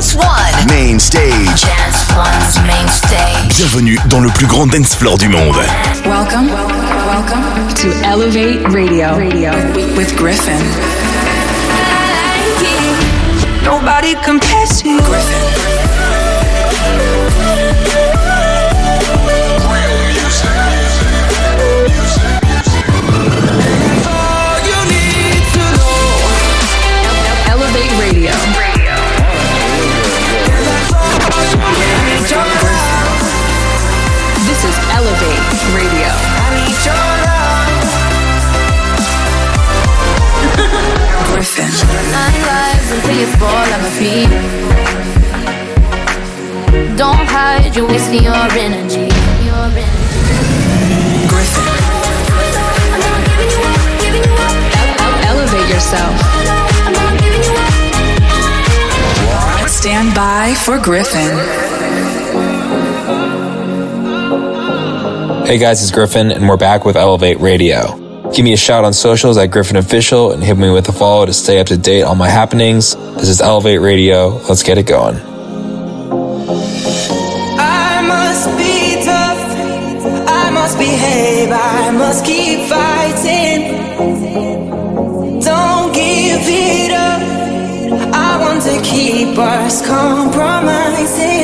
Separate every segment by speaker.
Speaker 1: Dance One.
Speaker 2: Main stage.
Speaker 1: Dance One's main stage.
Speaker 2: Bienvenue dans le plus grand dance floor du monde.
Speaker 3: Welcome, welcome to Elevate Radio, Radio with Griffin.
Speaker 4: Nobody compares to you. Griffin.
Speaker 5: Lives you fall on my feet. Don't hide, you're wasting your energy. Your energy.
Speaker 4: Gryffin.
Speaker 3: Elevate yourself.
Speaker 4: Stand by for Gryffin.
Speaker 6: Hey guys, it's Gryffin, and we're back with Elevate Radio. Give me a shout on socials at Gryffin Official and hit me with a follow to stay up to date on my happenings. This is Elevate Radio. Let's get it going.
Speaker 7: I must be tough. I must behave. I must keep fighting. Don't give it up. I want to keep us compromising.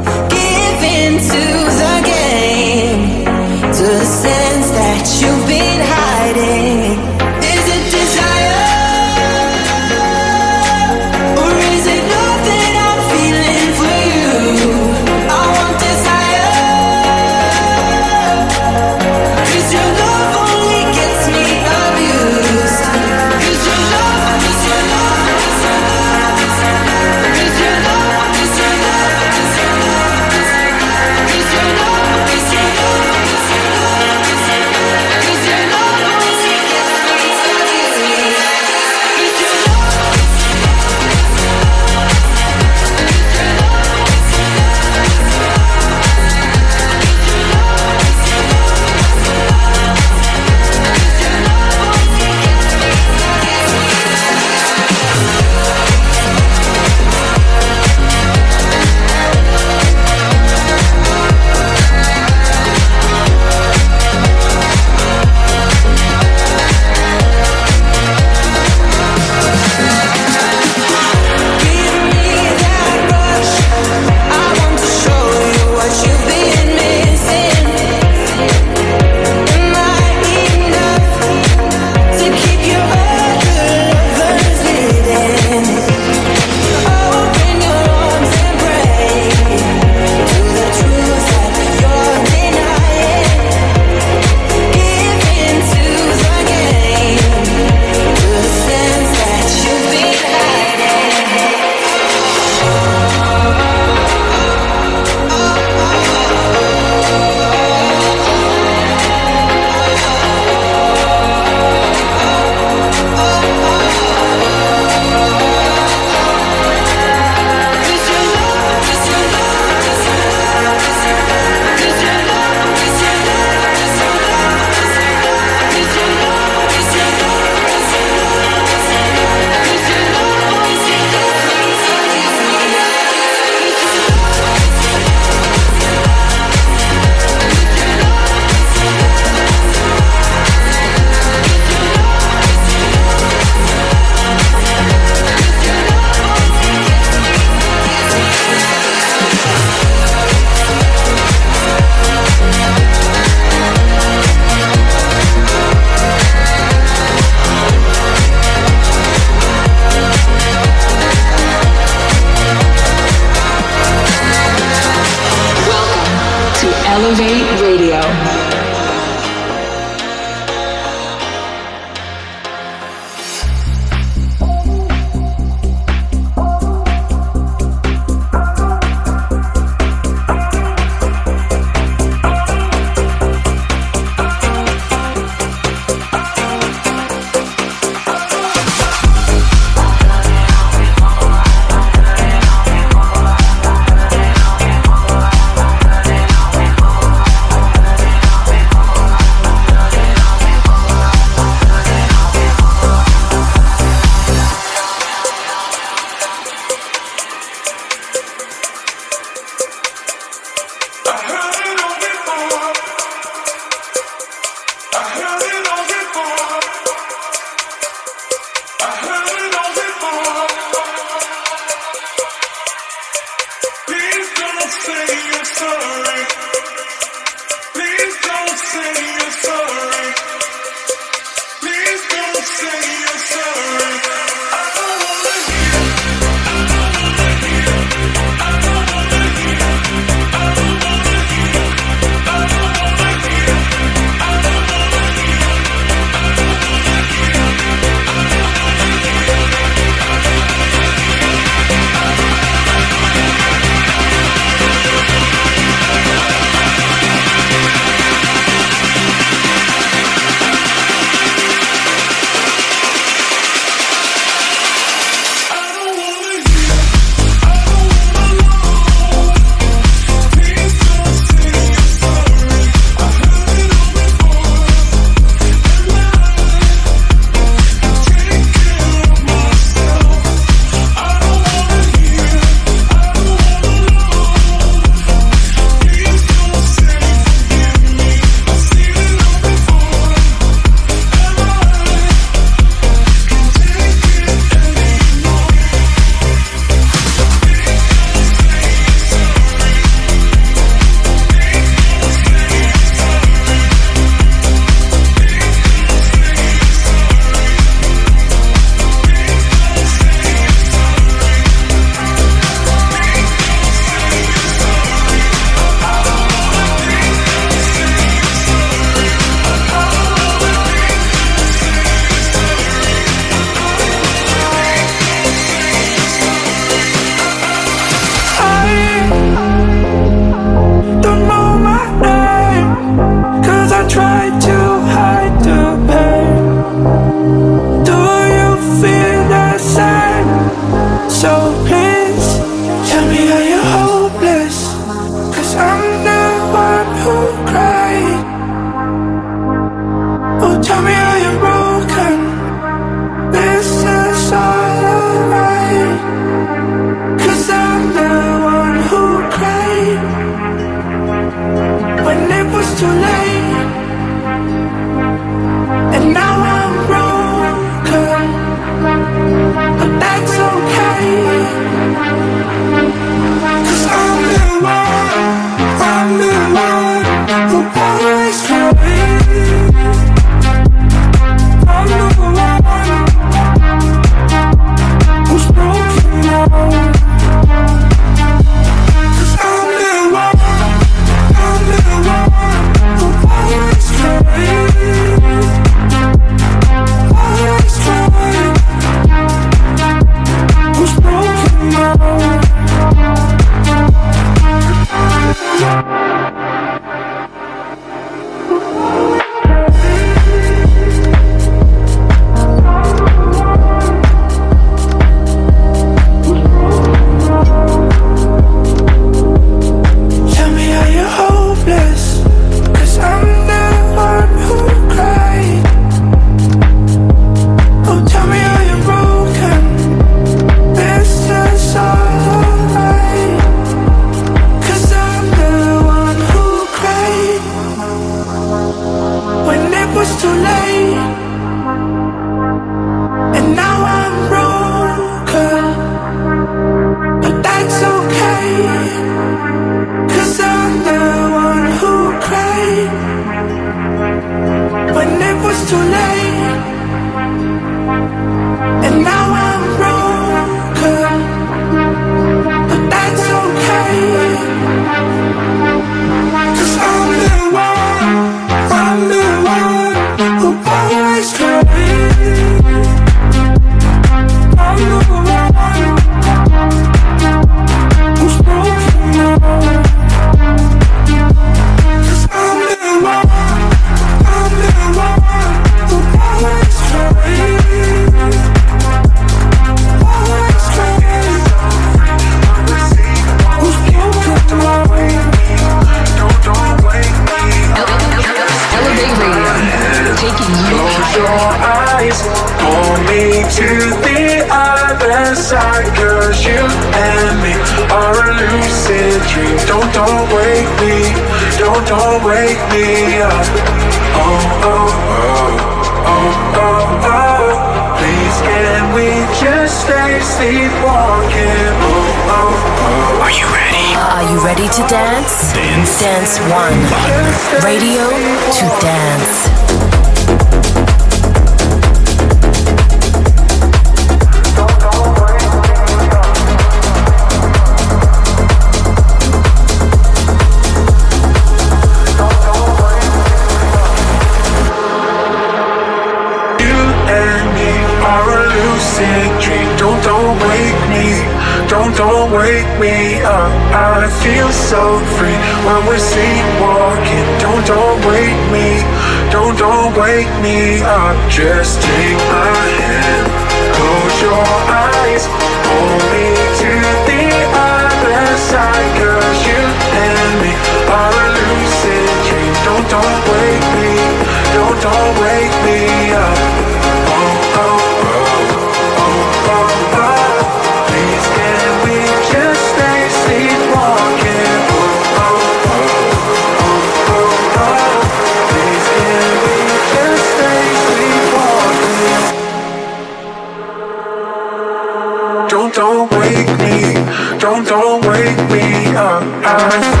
Speaker 7: Don't, don't wake me
Speaker 8: Don't don't wake me up.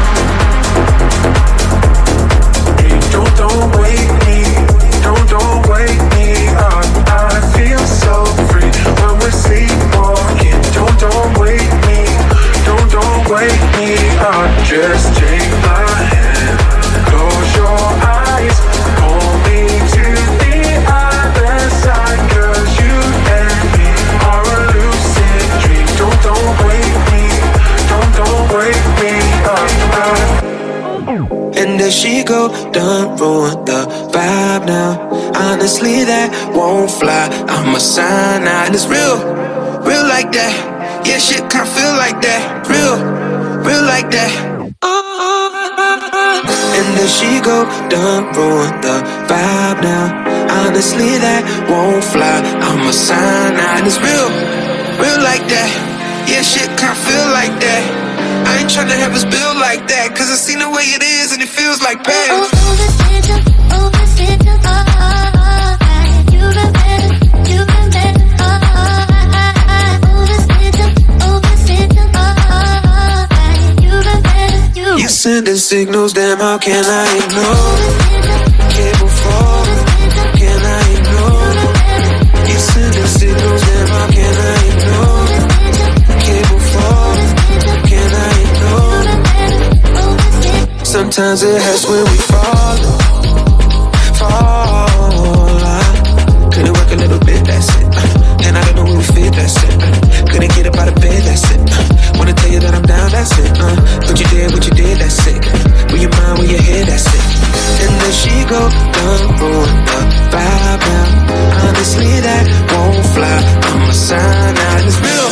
Speaker 9: Ruin the vibe now. Honestly, that won't fly. I'm a sign now, and it's real, real like that. Yeah, shit can't feel like that. Real, real like that. Oh. And there she go, done ruin the vibe now. Honestly, that won't fly. I'm a sign now, and it's real, real like that. Yeah, shit can't feel like that. I ain't tryna have us build like that, cause I seen the way it is and it feels like bad. You sending signals, damn, how can I ignore? Cable fall, can I ignore? You're sending signals, Sometimes it hurts when we fall, fall. I couldn't work a little bit, that's it. And I don't know where we fit, that's it. Couldn't get up out of bed, that's it. Wanna tell you that I'm down, that's it. Uh, But you did what you did, that's it. Where your mind, where your head, that's it. And then she go, done, ruin the vibe now. Honestly, that won't fly. I'm a sign now, it's real,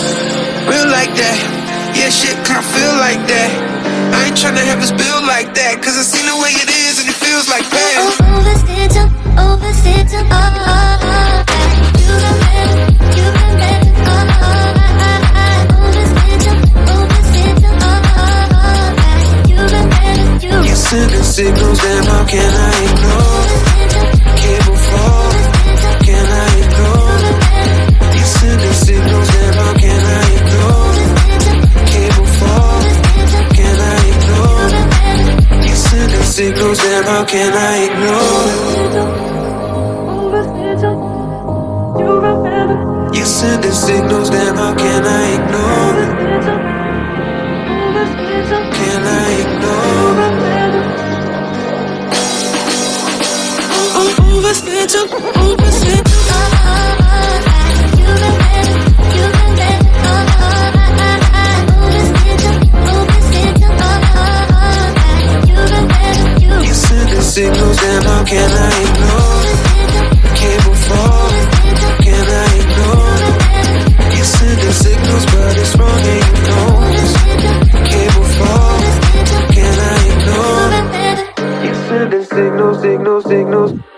Speaker 9: real like that. Yeah, shit can't feel like that. I ain't tryna have us build like that, cause I seen the way it is and it feels like bad. You the man, you the man, oh, oh, sending signals, damn, how can I ignore? Sending signals, damn, how can I ignore? You sending signals, damn, how can I ignore? Can I ignore? Overschedule, overschedule. How can I ignore? Cable fall, can I ignore? You sending signals, but it's wrong, and you know. Cable fall, can I ignore? You sending signals, signals, signals.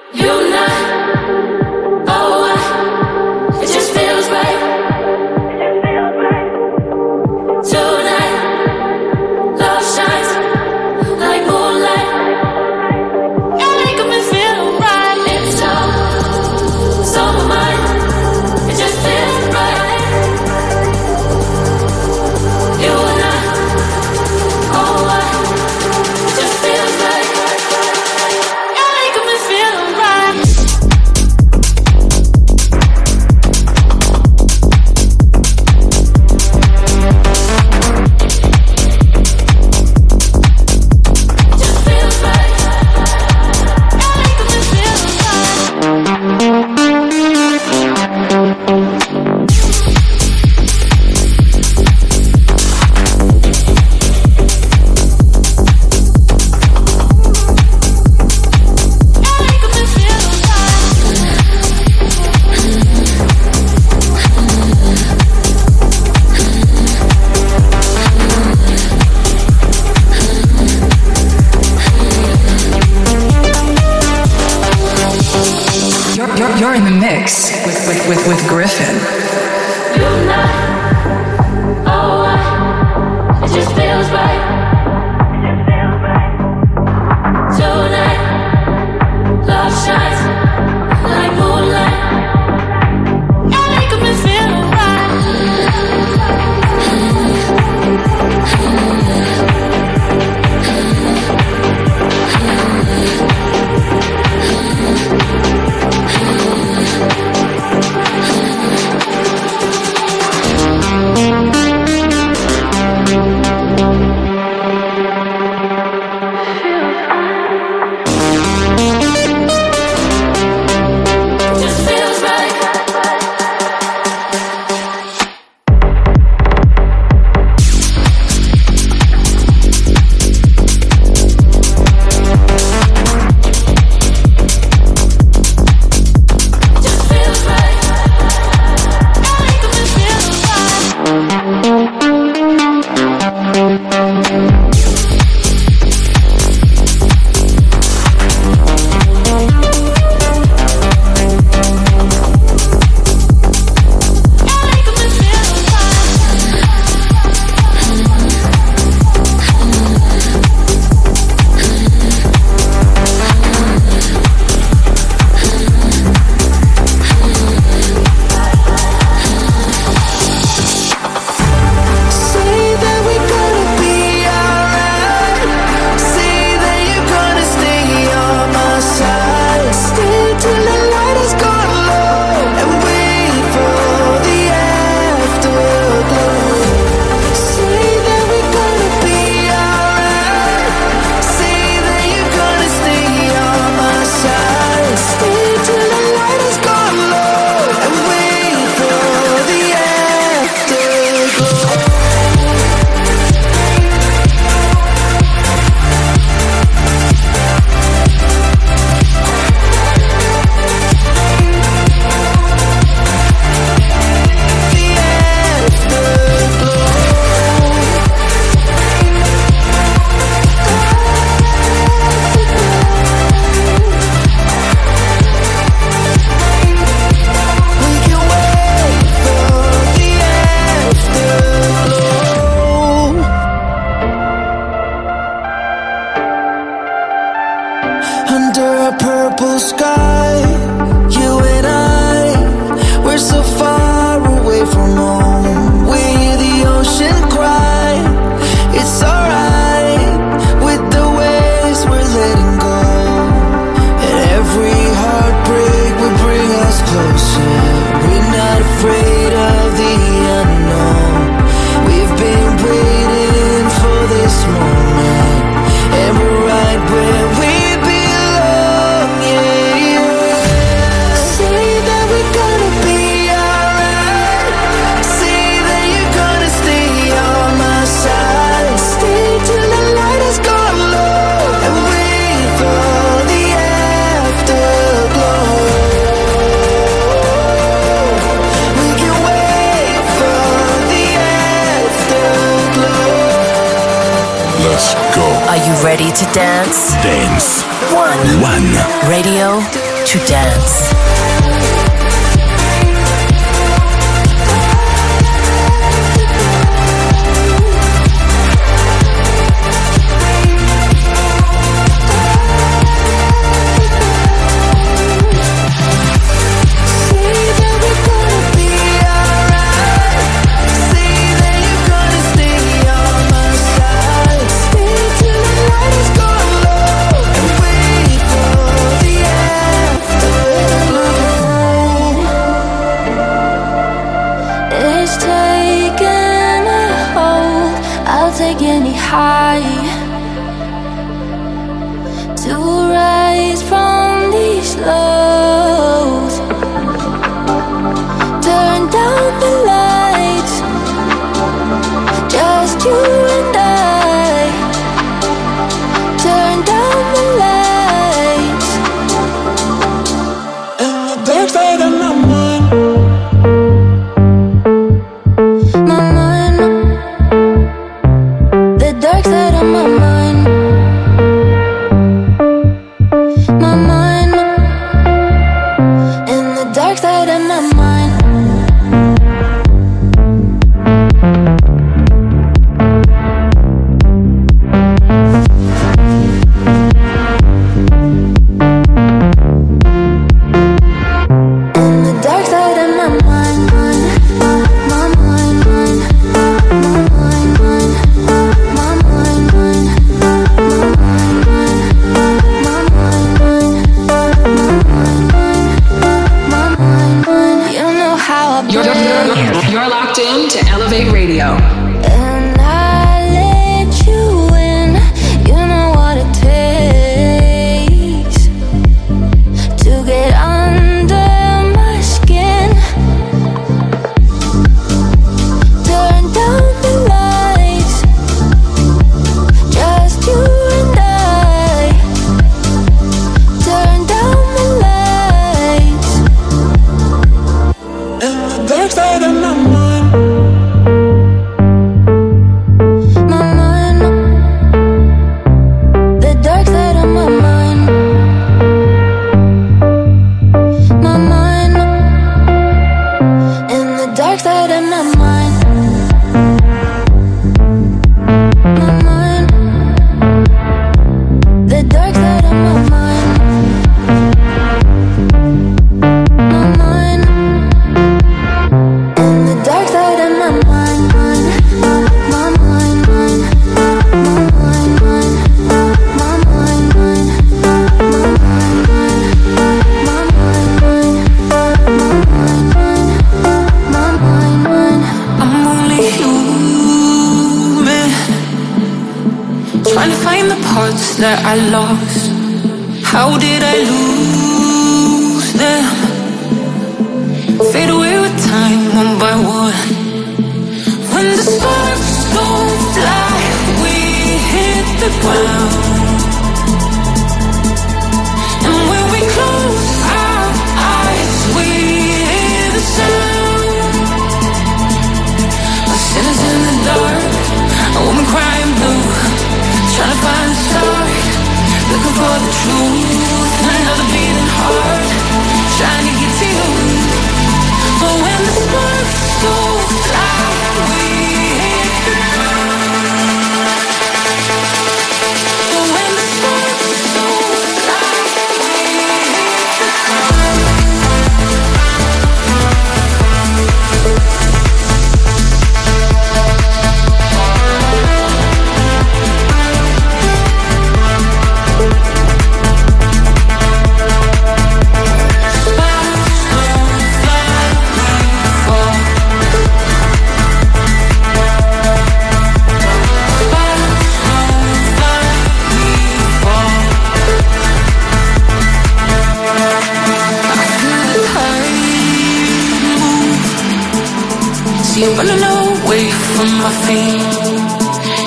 Speaker 4: running away from my feet.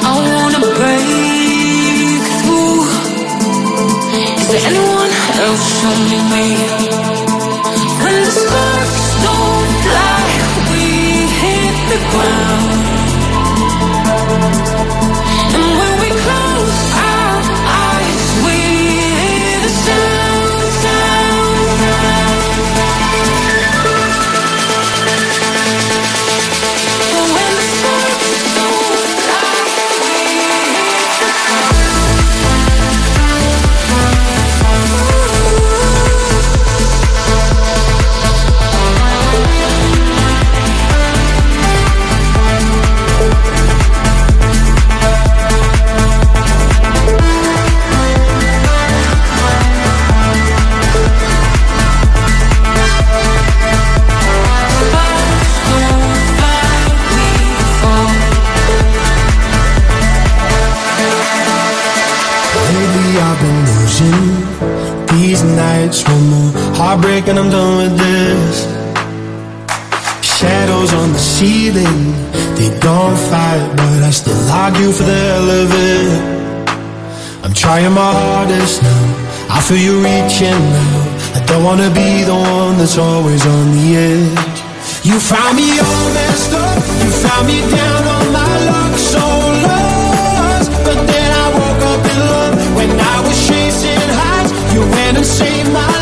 Speaker 4: I wanna break through. Is there anyone else only me? When the sparks don't fly, we hit the ground. and
Speaker 10: I'm done with this. Shadows on the ceiling, they don't fight, but I still argue for the hell of it. I'm trying my hardest now. I feel you reaching out. I don't wanna be the one that's always on the edge. You found me all messed up. You found me down on my luck, so lost. But then I woke up in love when I was chasing highs. You went and saved my.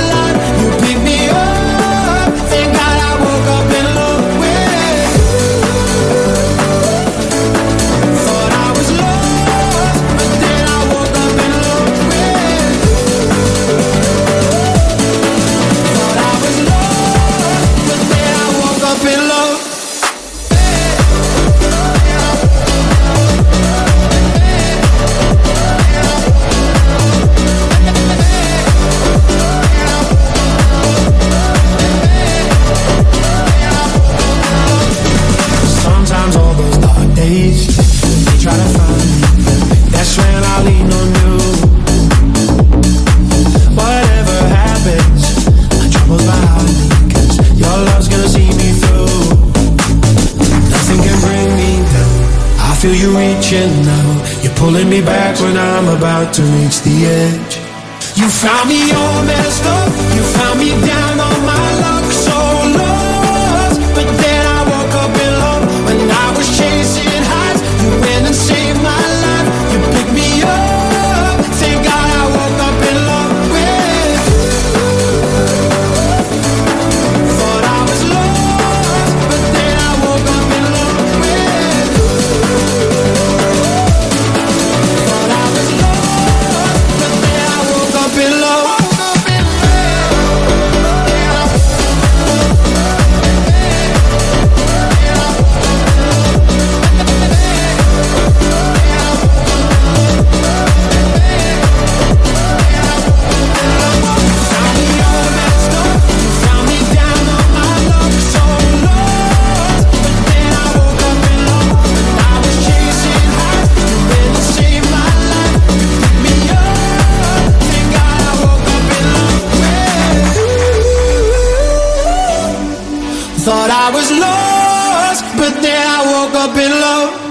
Speaker 10: Thought I was lost, but then I woke up in love.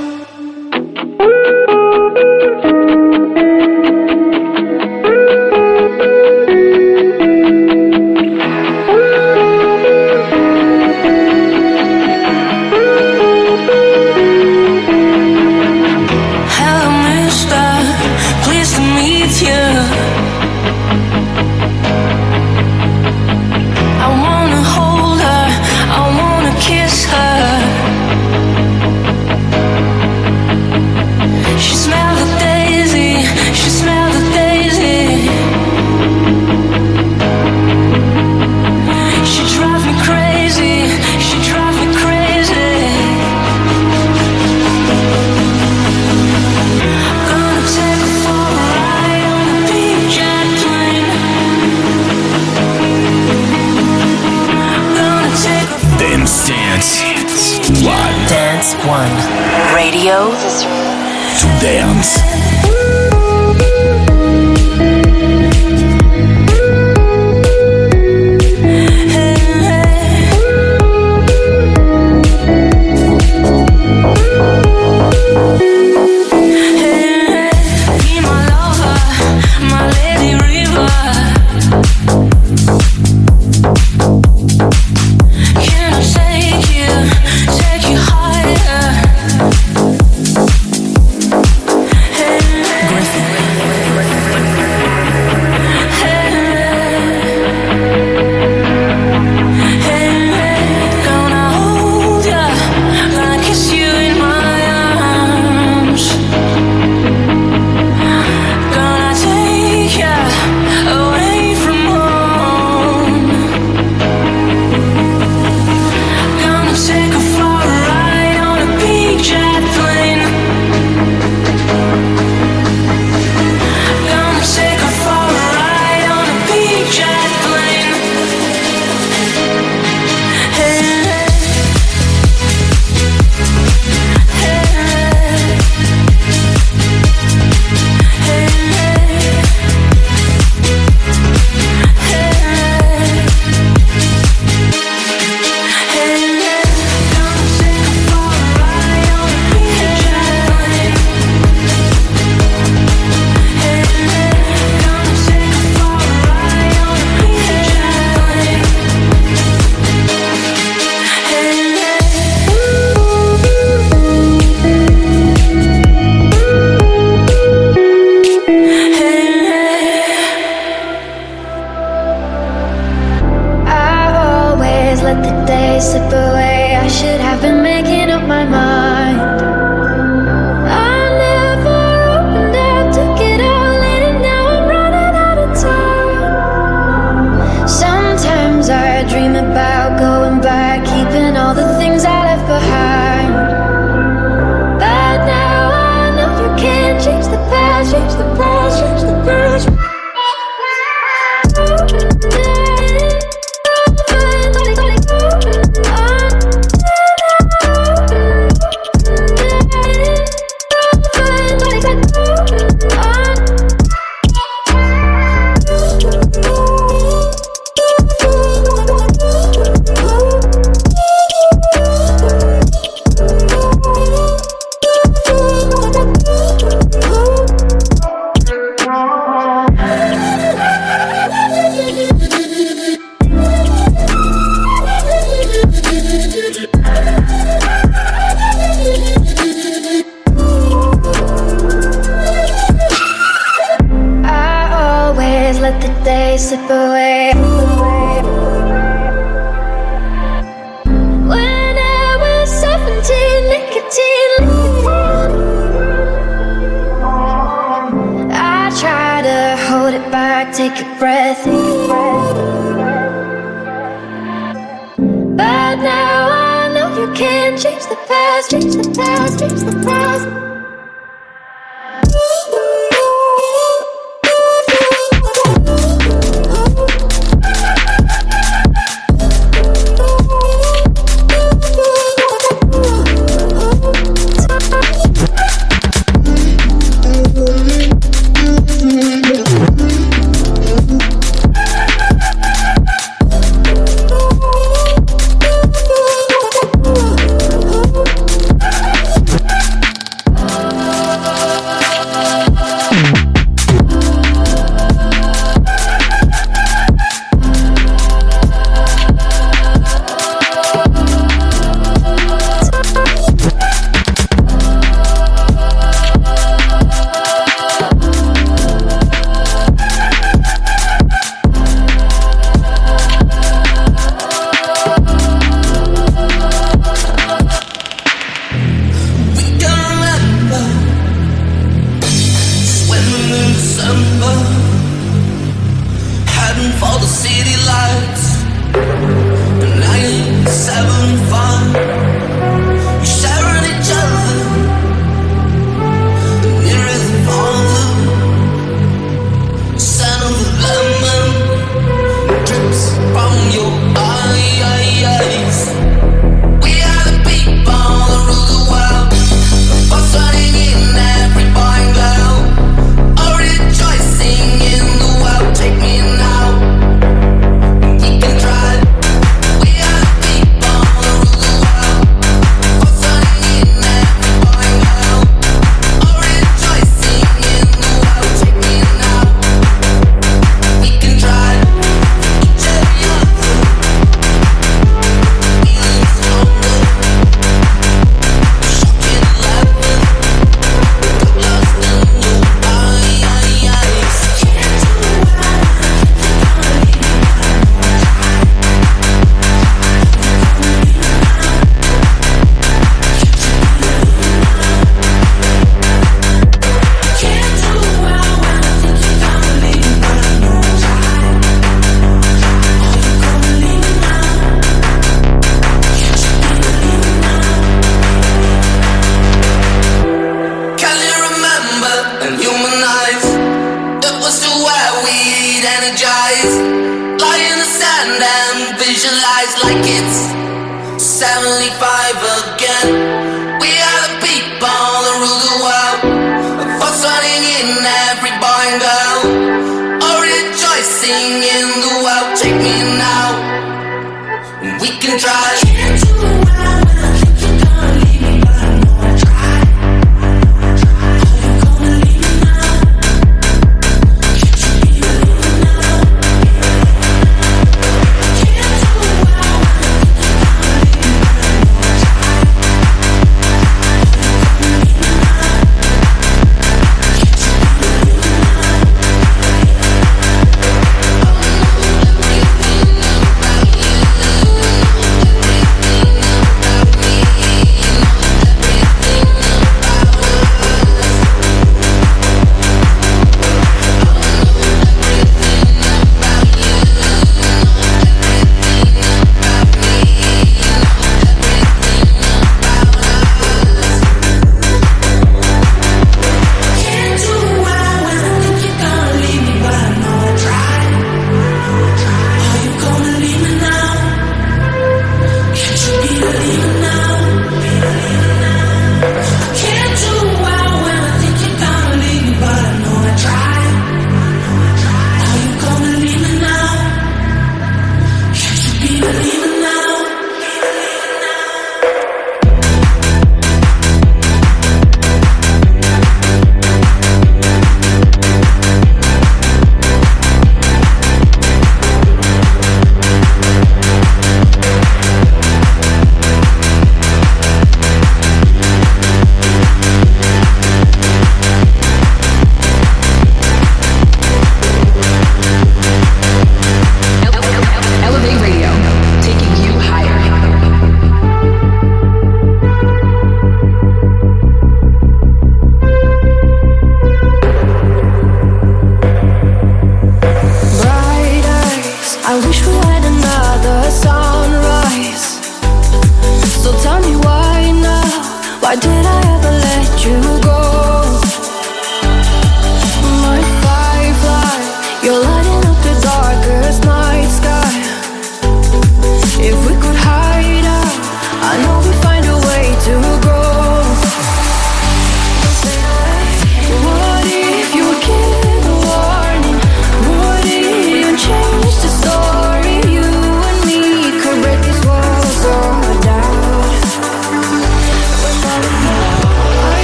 Speaker 10: Sing in the
Speaker 4: wild, take me now. We can try.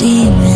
Speaker 11: Can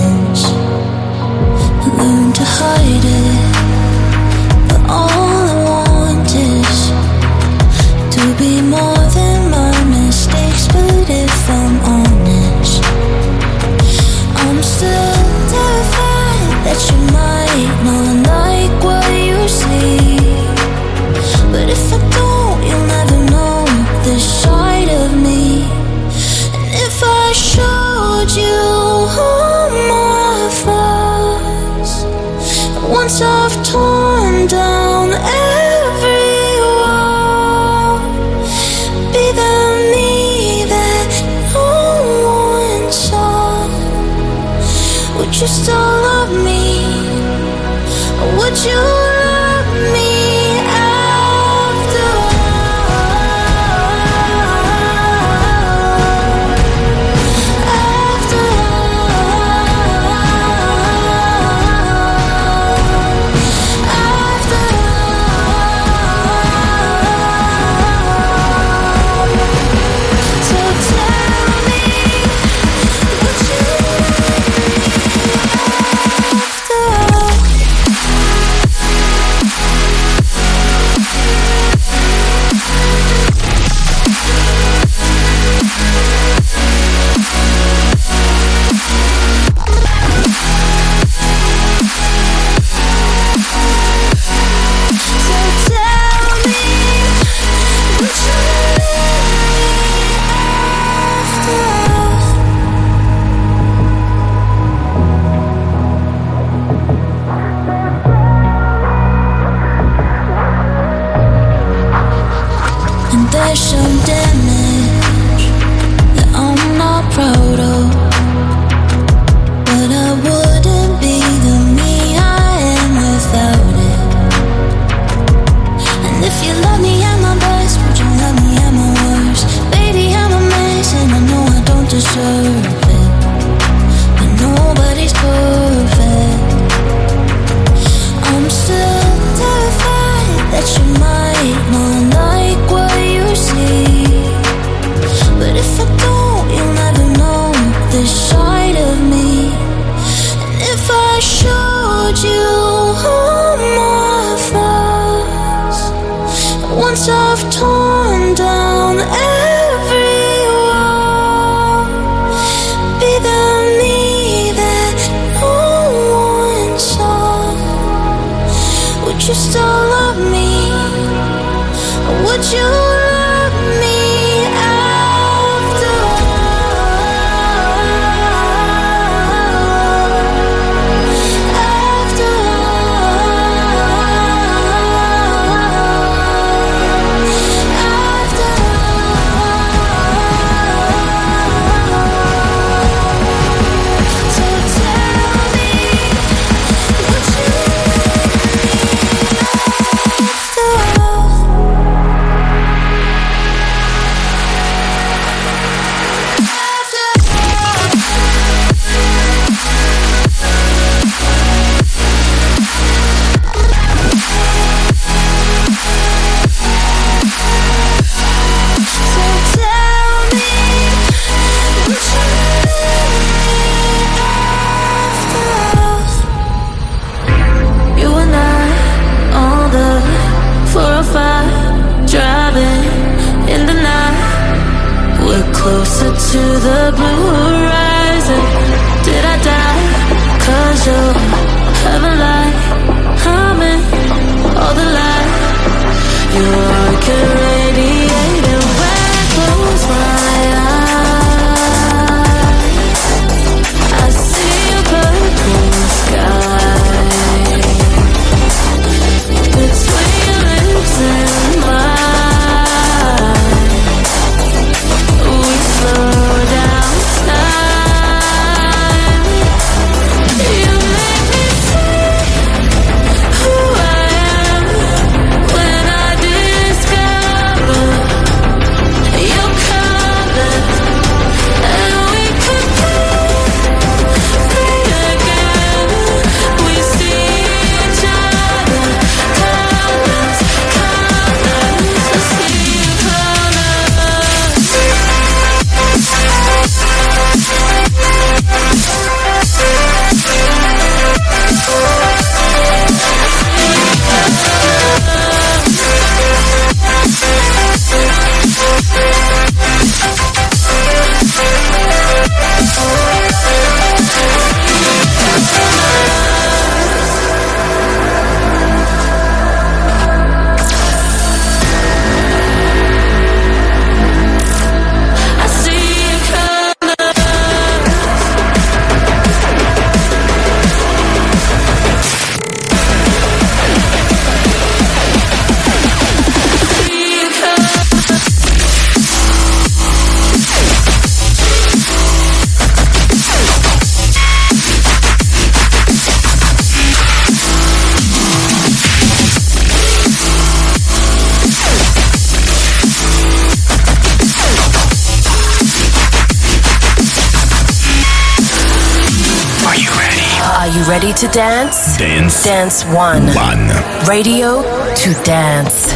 Speaker 1: Dance.
Speaker 2: Dance
Speaker 1: One.
Speaker 2: One.
Speaker 1: Radio to dance.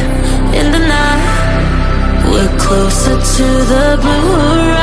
Speaker 11: In the night, we're closer to the blue